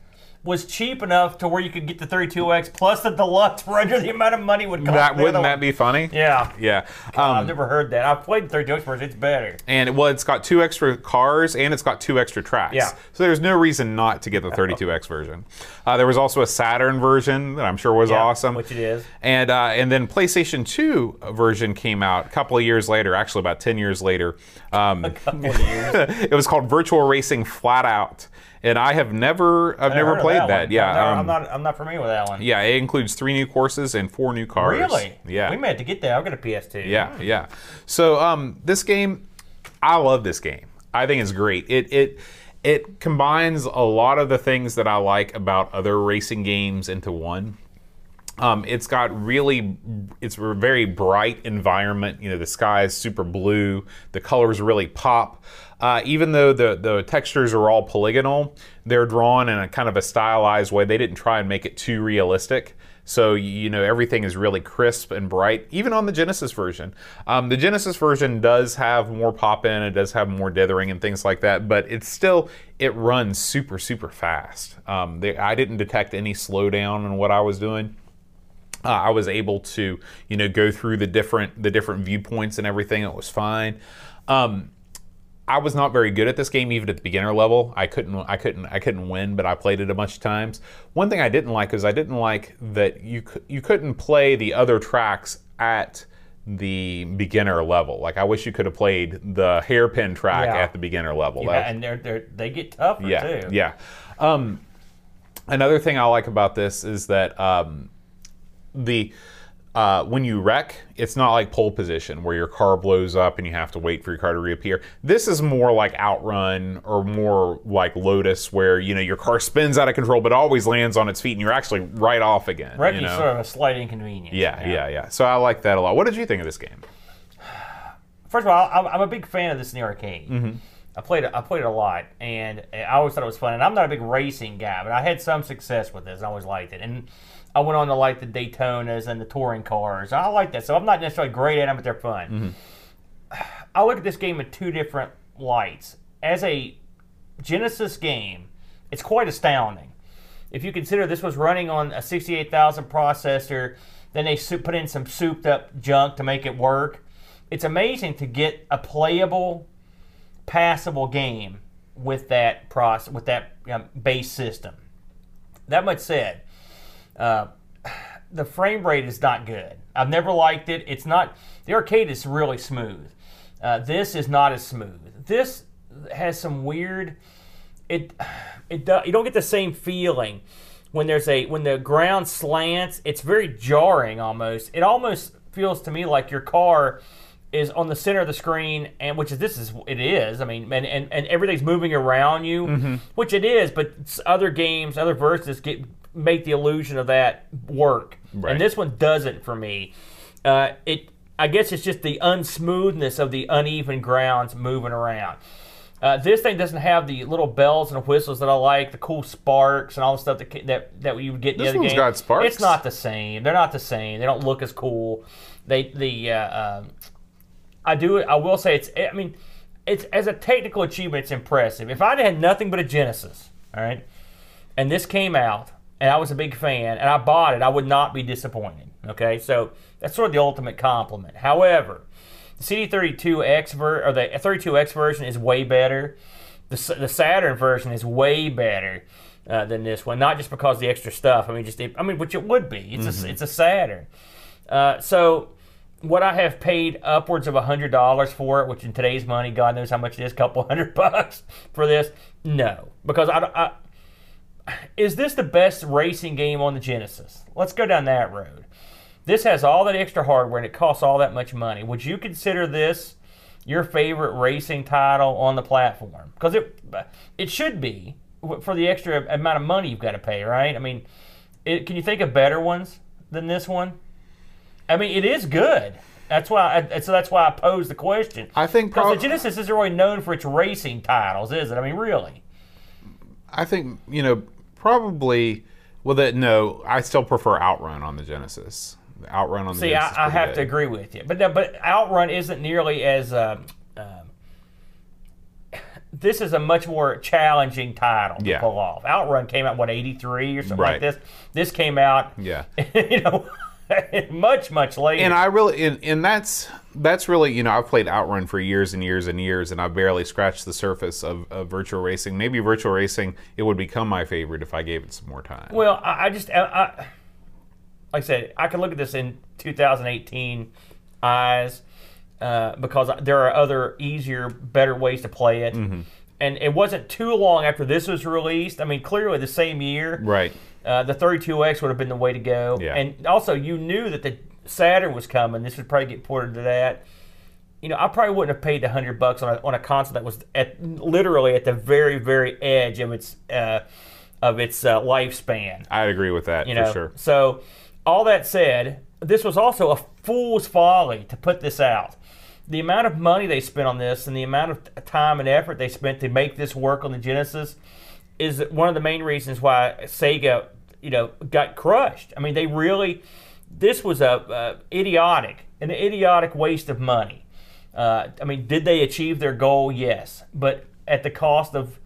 Speaker 1: was cheap enough to where you could get the 32X plus the deluxe for under the amount of money it would cost.
Speaker 2: that wouldn't that be funny?
Speaker 1: Yeah.
Speaker 2: Yeah.
Speaker 1: I've
Speaker 2: Um,
Speaker 1: never heard that. I've played the 32X version. It's better.
Speaker 2: and well, it's got two extra cars and it's got two extra tracks.
Speaker 1: Yeah.
Speaker 2: So there's no reason not to get the 32X version. Uh, there was also a Saturn version that I'm sure was
Speaker 1: Yeah,
Speaker 2: awesome.
Speaker 1: which it is.
Speaker 2: And uh, and then PlayStation 2 version came out a couple of years later, actually about 10 years later. Um,
Speaker 1: Couple of years.
Speaker 2: it was called Virtua Racing Flat Out, and I have never I've never played
Speaker 1: that.
Speaker 2: that. Yeah.
Speaker 1: Never-
Speaker 2: um,
Speaker 1: I'm not. I'm not familiar with that one.
Speaker 2: yeah, it includes three new courses and four new cars.
Speaker 1: Really?
Speaker 2: Yeah.
Speaker 1: We may have to get that. I've got a PS2.
Speaker 2: Yeah, yeah. So um, this game, I love this game. I think it's great. It it it combines a lot of the things that I like about other racing games into one. Um, it's got really, it's a very bright environment. You know, the sky is super blue. The colors really pop. Uh, even though the the textures are all polygonal, they're drawn in a kind of a stylized way. They didn't try and make it too realistic. So you know everything is really crisp and bright, even on the Genesis version. Um, the Genesis version does have more pop in, it does have more dithering and things like that, but it's still it runs super super fast. Um, they, I didn't detect any slowdown in what I was doing uh, I was able to, you know, go through the different the different viewpoints and everything. It was fine. Um, I was not very good at this game, even at the beginner level. I couldn't, I couldn't, I couldn't win, but I played it a bunch of times. One thing I didn't like is I didn't like that you you couldn't play the other tracks at the beginner level. Like I wish you could have played the hairpin track
Speaker 1: Yeah.
Speaker 2: at the beginner level.
Speaker 1: Yeah,
Speaker 2: That-
Speaker 1: and they're, they're they get tougher
Speaker 2: yeah,
Speaker 1: too.
Speaker 2: yeah. Um, another thing I like about this is that um, the uh, when you wreck, it's not like pole position where your car blows up and you have to wait for your car to reappear. This is more like Outrun or more like Lotus, where you know your car spins out of control but always lands on its feet and you're actually right off again.
Speaker 1: Wrecking's
Speaker 2: you know?
Speaker 1: sort of a slight inconvenience.
Speaker 2: yeah, yeah, yeah. So I like that a lot. What did you think of this game?
Speaker 1: First of all, I'm, I'm a big fan of this in the arcade.
Speaker 2: Mm-hmm.
Speaker 1: I played it. I played it a lot, and I always thought it was fun. And I'm not a big racing guy, but I had some success with this. I always liked it, and I went on to like the Daytonas and the touring cars. I like that. So I'm not necessarily great at them, but they're fun. Mm-hmm. I look at this game in two different lights. As a Genesis game, it's quite astounding. If you consider this was running on a 68,000 processor, then they put in some souped up junk to make it work. It's amazing to get a playable, passable game with that process, with that um, base system. That much said, uh, the frame rate is not good. I've never liked it. It's not. The arcade is really smooth. Uh, this is not as smooth. This has some weird. It it do, you don't get the same feeling when there's a when the ground slants. It's very jarring almost. It almost feels to me like your car is on the center of the screen, and which is this is it is. I mean, and and, and everything's moving around you, which it is. But other games, other versions get make the illusion of that work,
Speaker 2: Right.
Speaker 1: and this one doesn't for me. Uh, it I guess it's just the unsmoothness of the uneven grounds moving around. Uh, this thing doesn't have the little bells and whistles that I like, the cool sparks and all the stuff that that, that you would get in
Speaker 2: This
Speaker 1: the other
Speaker 2: one's
Speaker 1: game.
Speaker 2: got sparks.
Speaker 1: It's not the same. They're not the same. They don't look as cool. They the uh, um, I do. I will say it's. I mean, it's as a technical achievement, it's impressive. If I'd had nothing but a Genesis, all right, and this came out, and I was a big fan, and I bought it, I would not be disappointed. Okay, so that's sort of the ultimate compliment. However, the CD32X ver- or the 32X version is way better. The, the Saturn version is way better uh, than this one. Not just because of the extra stuff. I mean, just I mean, which it would be. It's a it's a Saturn. Uh, so what I have paid upwards of hundred dollars for it, which in today's money, God knows how much it is, couple hundred bucks for this. No, because I, I is this the best racing game on the Genesis? Let's go down that road. This has all that extra hardware and it costs all that much money. Would you consider this your favorite racing title on the platform? Because it it should be for the extra amount of money you've got to pay, right? I mean, it, can you think of better ones than this one? I mean, it is good. That's why. I, so that's why I posed the question.
Speaker 2: I think
Speaker 1: because
Speaker 2: prob-
Speaker 1: the Genesis isn't really known for its racing titles, is it? I mean, really.
Speaker 2: I think you know probably. Well, that no, I still prefer Outrun on the Genesis. Outrun on the
Speaker 1: See,
Speaker 2: Genesis. is
Speaker 1: I, I have
Speaker 2: good.
Speaker 1: to agree with you, but no, but Outrun isn't nearly as. Um, um, this is a much more challenging title to
Speaker 2: Yeah.
Speaker 1: pull off. Outrun came out what eighty three or something like this. This came out,
Speaker 2: Yeah.
Speaker 1: you know, much much later.
Speaker 2: and I really and, and that's that's really you know I've played Outrun for years and years and years and I barely scratched the surface of, of Virtua Racing. Maybe Virtua Racing it would become my favorite if I gave it some more time.
Speaker 1: Well, I, I just, I, I, like I said, I can look at this in 2018 eyes uh, because there are other easier, better ways to play it.
Speaker 2: Mm-hmm.
Speaker 1: And it wasn't too long after this was released. I mean, clearly the same year,
Speaker 2: right.
Speaker 1: Uh, the 32X would have been the way to go.
Speaker 2: Yeah.
Speaker 1: And also, you knew that the Saturn was coming. This would probably get ported to that. You know, I probably wouldn't have paid the hundred bucks on a, on a console that was at literally at the very, very edge of its uh, of its uh, lifespan
Speaker 2: I agree with that
Speaker 1: you
Speaker 2: for
Speaker 1: know.
Speaker 2: sure.
Speaker 1: So, all that said, this was also a fool's folly to put this out. The amount of money they spent on this and the amount of time and effort they spent to make this work on the Genesis is one of the main reasons why Sega, you know, got crushed. I mean, they really, this was a, idiotic, an idiotic waste of money. Uh, I mean, did they achieve their goal? Yes, but at the cost of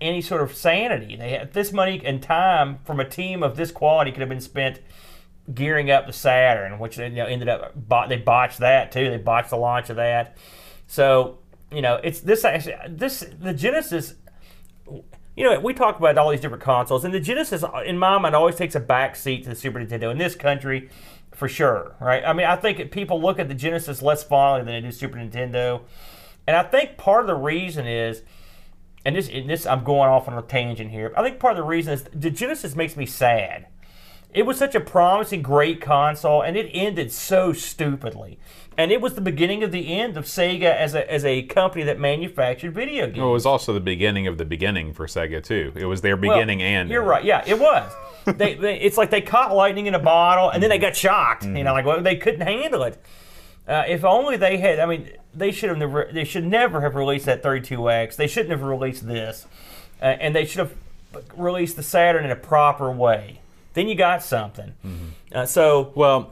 Speaker 1: any sort of sanity. They had this money and time from a team of this quality could have been spent gearing up the Saturn, which they you know, ended up they botched that too. They botched the launch of that. So you know, it's this actually this the Genesis. You know, we talk about all these different consoles, and the Genesis, uh, in my mind, always takes a back seat to the Super Nintendo in this country, for sure. Right? I mean, I think people look at the Genesis less fondly than they do Super Nintendo, and I think part of the reason is and this, and this I'm going off on a tangent here. I think part of the reason is the Genesis makes me sad. It was such a promising, great console, and it ended so stupidly. And it was the beginning of the end of Sega as a as a company that manufactured video games.
Speaker 2: Well, it was also the beginning of the beginning for Sega too. It was their
Speaker 1: Well,
Speaker 2: beginning and
Speaker 1: You're right. Yeah, it was. they, they, it's like they caught lightning in a bottle, and then they got shocked.
Speaker 2: Mm-hmm.
Speaker 1: You know, like well, they couldn't handle it. Uh, if only they had. I mean, they should have never. They should never have released that 32X. They shouldn't have released this, uh, and they should have released the Saturn in a proper way. Then you got something. Uh, so
Speaker 2: Well,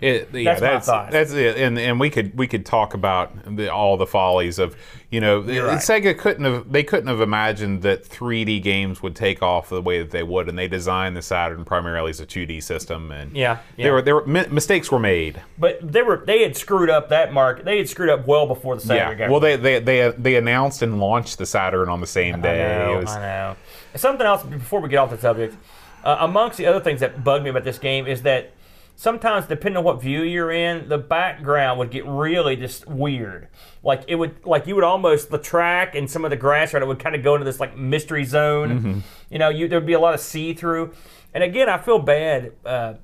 Speaker 2: it, yeah,
Speaker 1: That's my
Speaker 2: that's
Speaker 1: thought.
Speaker 2: that's it, and and we could we could talk about the, all the follies of you know
Speaker 1: right.
Speaker 2: Sega couldn't have they couldn't have imagined that 3D games would take off the way that they would, and they designed the Saturn primarily as a 2D system, and
Speaker 1: Yeah, yeah.
Speaker 2: there were there were mistakes were made.
Speaker 1: But they were they had screwed up that market. They had screwed up well before the
Speaker 2: Yeah,
Speaker 1: Saturn got
Speaker 2: well they they they they announced and launched the Saturn on the same day.
Speaker 1: I know,
Speaker 2: was-
Speaker 1: I know. Something else before we get off the subject. Uh, amongst the other things that bug me about this game is that sometimes, depending on what view you're in, the background would get really just weird. Like it would, like you would almost the track and some of the grass around it would kind of go into this like mystery zone.
Speaker 2: Mm-hmm.
Speaker 1: You know, you there'd be a lot of see through. And again, I feel bad. Uh,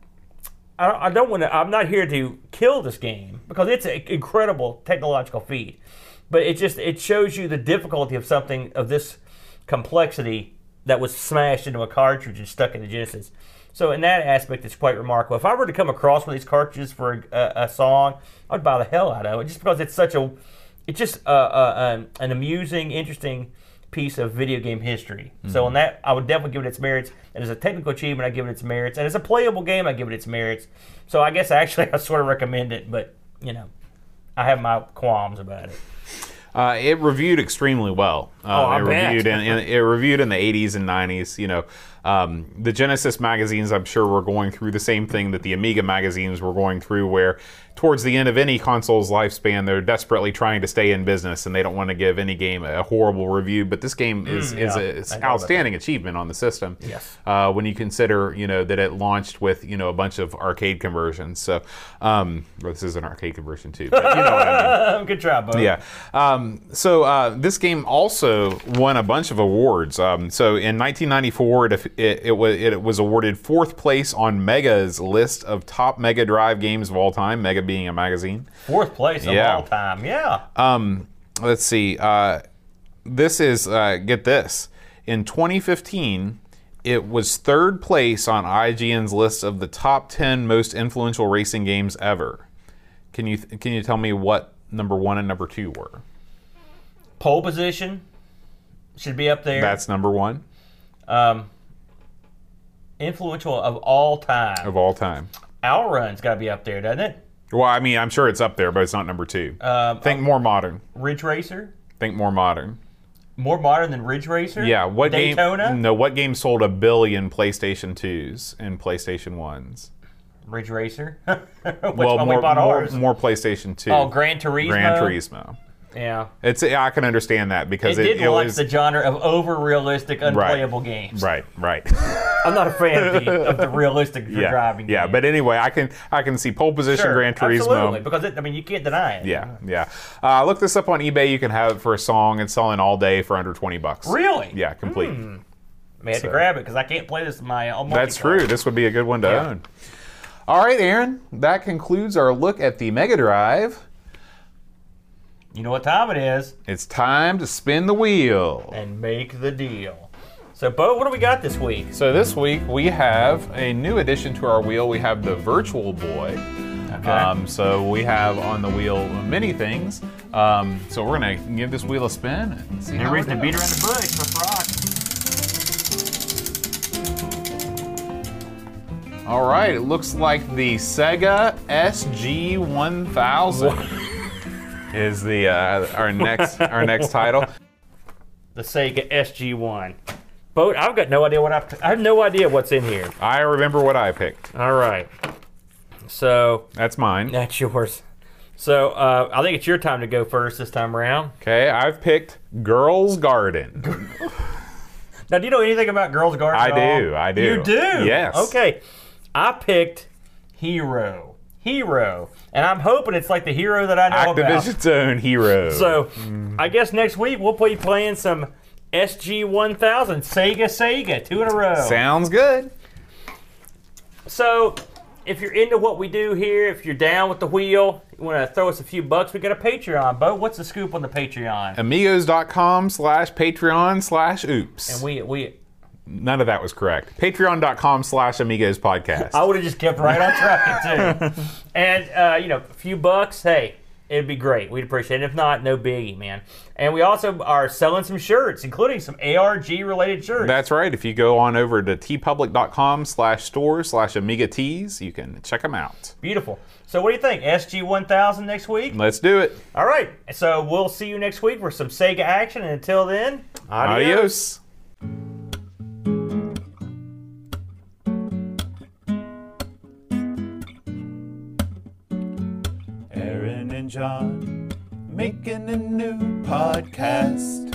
Speaker 1: I, I don't want to. I'm not here to kill this game because it's an incredible technological feat, but it just it shows you the difficulty of something of this complexity that was smashed into a cartridge and stuck in the Genesis. So in that aspect, it's quite remarkable. If I were to come across one of these cartridges for a, a song, I'd buy the hell out of it just because it's such a, it's just uh, uh, um, an amusing, interesting piece of video game history. So on that, I would definitely give it its merits. And as a technical achievement, I give it its merits. And as a playable game, I give it its merits. So I guess actually I sort of recommend it, but you know, I have my qualms about it.
Speaker 2: Uh, it reviewed extremely well. Uh,
Speaker 1: Oh, I
Speaker 2: it
Speaker 1: bet.
Speaker 2: reviewed in, in, it reviewed in the 80s and 90s. You know, Um, the Genesis magazines, I'm sure, were going through the same thing that the Amiga magazines were going through, where towards the end of any console's lifespan, they're desperately trying to stay in business and they don't want to give any game a horrible review. But this game is,
Speaker 1: Mm,
Speaker 2: is
Speaker 1: yeah,
Speaker 2: a,
Speaker 1: I
Speaker 2: it's outstanding achievement on the system.
Speaker 1: Yes.
Speaker 2: Uh, when you consider, you know, that it launched with, you know, a bunch of arcade conversions. So, um, well, this is an arcade conversion too, but you know what I mean.
Speaker 1: Good job, Bo.
Speaker 2: Yeah. Um, so uh, this game also won a bunch of awards. Um, so in 1994, it, it, it, was, it was awarded fourth place on Mega's list of top Mega Drive games of all time. Mega being a magazine.
Speaker 1: Fourth place of all time. Yeah.
Speaker 2: Um, let's see. Uh, this is uh, get this. In 2015, it was third place on IGN's list of the top 10 most influential racing games ever. Can you can you tell me what number one and number two were?
Speaker 1: Pole position should be up there.
Speaker 2: That's number one
Speaker 1: um, influential of all time.
Speaker 2: of all time.
Speaker 1: Outrun's got to be up there, doesn't it?
Speaker 2: Well, I mean, I'm sure it's up there, but it's not number two.
Speaker 1: Um,
Speaker 2: Think more modern.
Speaker 1: Ridge Racer,
Speaker 2: Think more modern.
Speaker 1: more modern than Ridge Racer.
Speaker 2: Yeah, what
Speaker 1: Daytona.
Speaker 2: game? No, what game sold a billion PlayStation twos and PlayStation ones?
Speaker 1: Ridge Racer. Which
Speaker 2: well,
Speaker 1: one
Speaker 2: more,
Speaker 1: we bought
Speaker 2: more,
Speaker 1: ours?
Speaker 2: more PlayStation two.
Speaker 1: oh, Gran Turismo.
Speaker 2: Gran Turismo.
Speaker 1: Yeah.
Speaker 2: It's I can understand that because it,
Speaker 1: did
Speaker 2: it was
Speaker 1: the genre of over realistic, unplayable games.
Speaker 2: right, right.
Speaker 1: I'm not a fan of the, of the realistic
Speaker 2: yeah,
Speaker 1: driving.
Speaker 2: yeah.
Speaker 1: games.
Speaker 2: But anyway, I can I can see pole position,
Speaker 1: Sure,
Speaker 2: Gran Turismo.
Speaker 1: Absolutely, because it, I mean you can't deny it.
Speaker 2: Yeah, yeah. Uh, look this up on eBay. You can have it for a song. It's selling all day for under twenty bucks.
Speaker 1: Really?
Speaker 2: Yeah, complete.
Speaker 1: May have
Speaker 2: So-
Speaker 1: to grab it because I can't play this in my own.
Speaker 2: That's true. This would be a good one to
Speaker 1: Yeah.
Speaker 2: own. All right, Aaron. That concludes our look at the Mega Drive.
Speaker 1: You know what time it is,
Speaker 2: It's time to spin the wheel.
Speaker 1: and make the deal. So, Bo, what do we got this week?
Speaker 2: So this week we have a new addition to our wheel. We have the Virtual Boy.
Speaker 1: Okay.
Speaker 2: Um, so we have on the wheel many things. Um, so we're gonna give this wheel a spin and see
Speaker 1: no
Speaker 2: how
Speaker 1: reason
Speaker 2: it
Speaker 1: to around the bush. Let's rock.
Speaker 2: All right, it looks like the Sega SG-1000 is the uh, our next our next title.
Speaker 1: The Sega SG-1. Bo, I've got no idea what I've. I have no idea what's in here.
Speaker 2: I remember what I picked.
Speaker 1: All right. So
Speaker 2: That's mine.
Speaker 1: that's yours. So uh, I think it's your time to go first this time around.
Speaker 2: Okay, I've picked Girls Garden.
Speaker 1: Now, do you know anything about Girls Garden?
Speaker 2: I
Speaker 1: at all?
Speaker 2: do, I do.
Speaker 1: You do?
Speaker 2: Yes.
Speaker 1: Okay. I picked Hero. Hero. And I'm hoping it's like the hero that I know about.
Speaker 2: Activision's own hero.
Speaker 1: So I guess next week we'll be playing some SG 1000 Sega Sega, two in a row.
Speaker 2: sounds good.
Speaker 1: So if you're into what we do here, if you're down with the wheel, you want to throw us a few bucks, we got a Patreon. Bo, what's the scoop on the Patreon?
Speaker 2: Amigos.com slash Patreon slash oops.
Speaker 1: And we we
Speaker 2: None of that was correct. Patreon.com slash Amigos podcast.
Speaker 1: I would have just kept right on track too. and uh, you know, a few bucks, hey, it'd be great. We'd appreciate it. If not, no biggie, man. And we also are selling some shirts, including some ARG related shirts.
Speaker 2: That's right. If you go on over to teepublic.com slash store slash Amiga Tees, you can check them out.
Speaker 1: Beautiful. So what do you think? SG 1000 next week?
Speaker 2: Let's do it.
Speaker 1: All right. So we'll see you next week for some Sega action. And until then, adios.
Speaker 2: Adios.
Speaker 3: And John making a new podcast.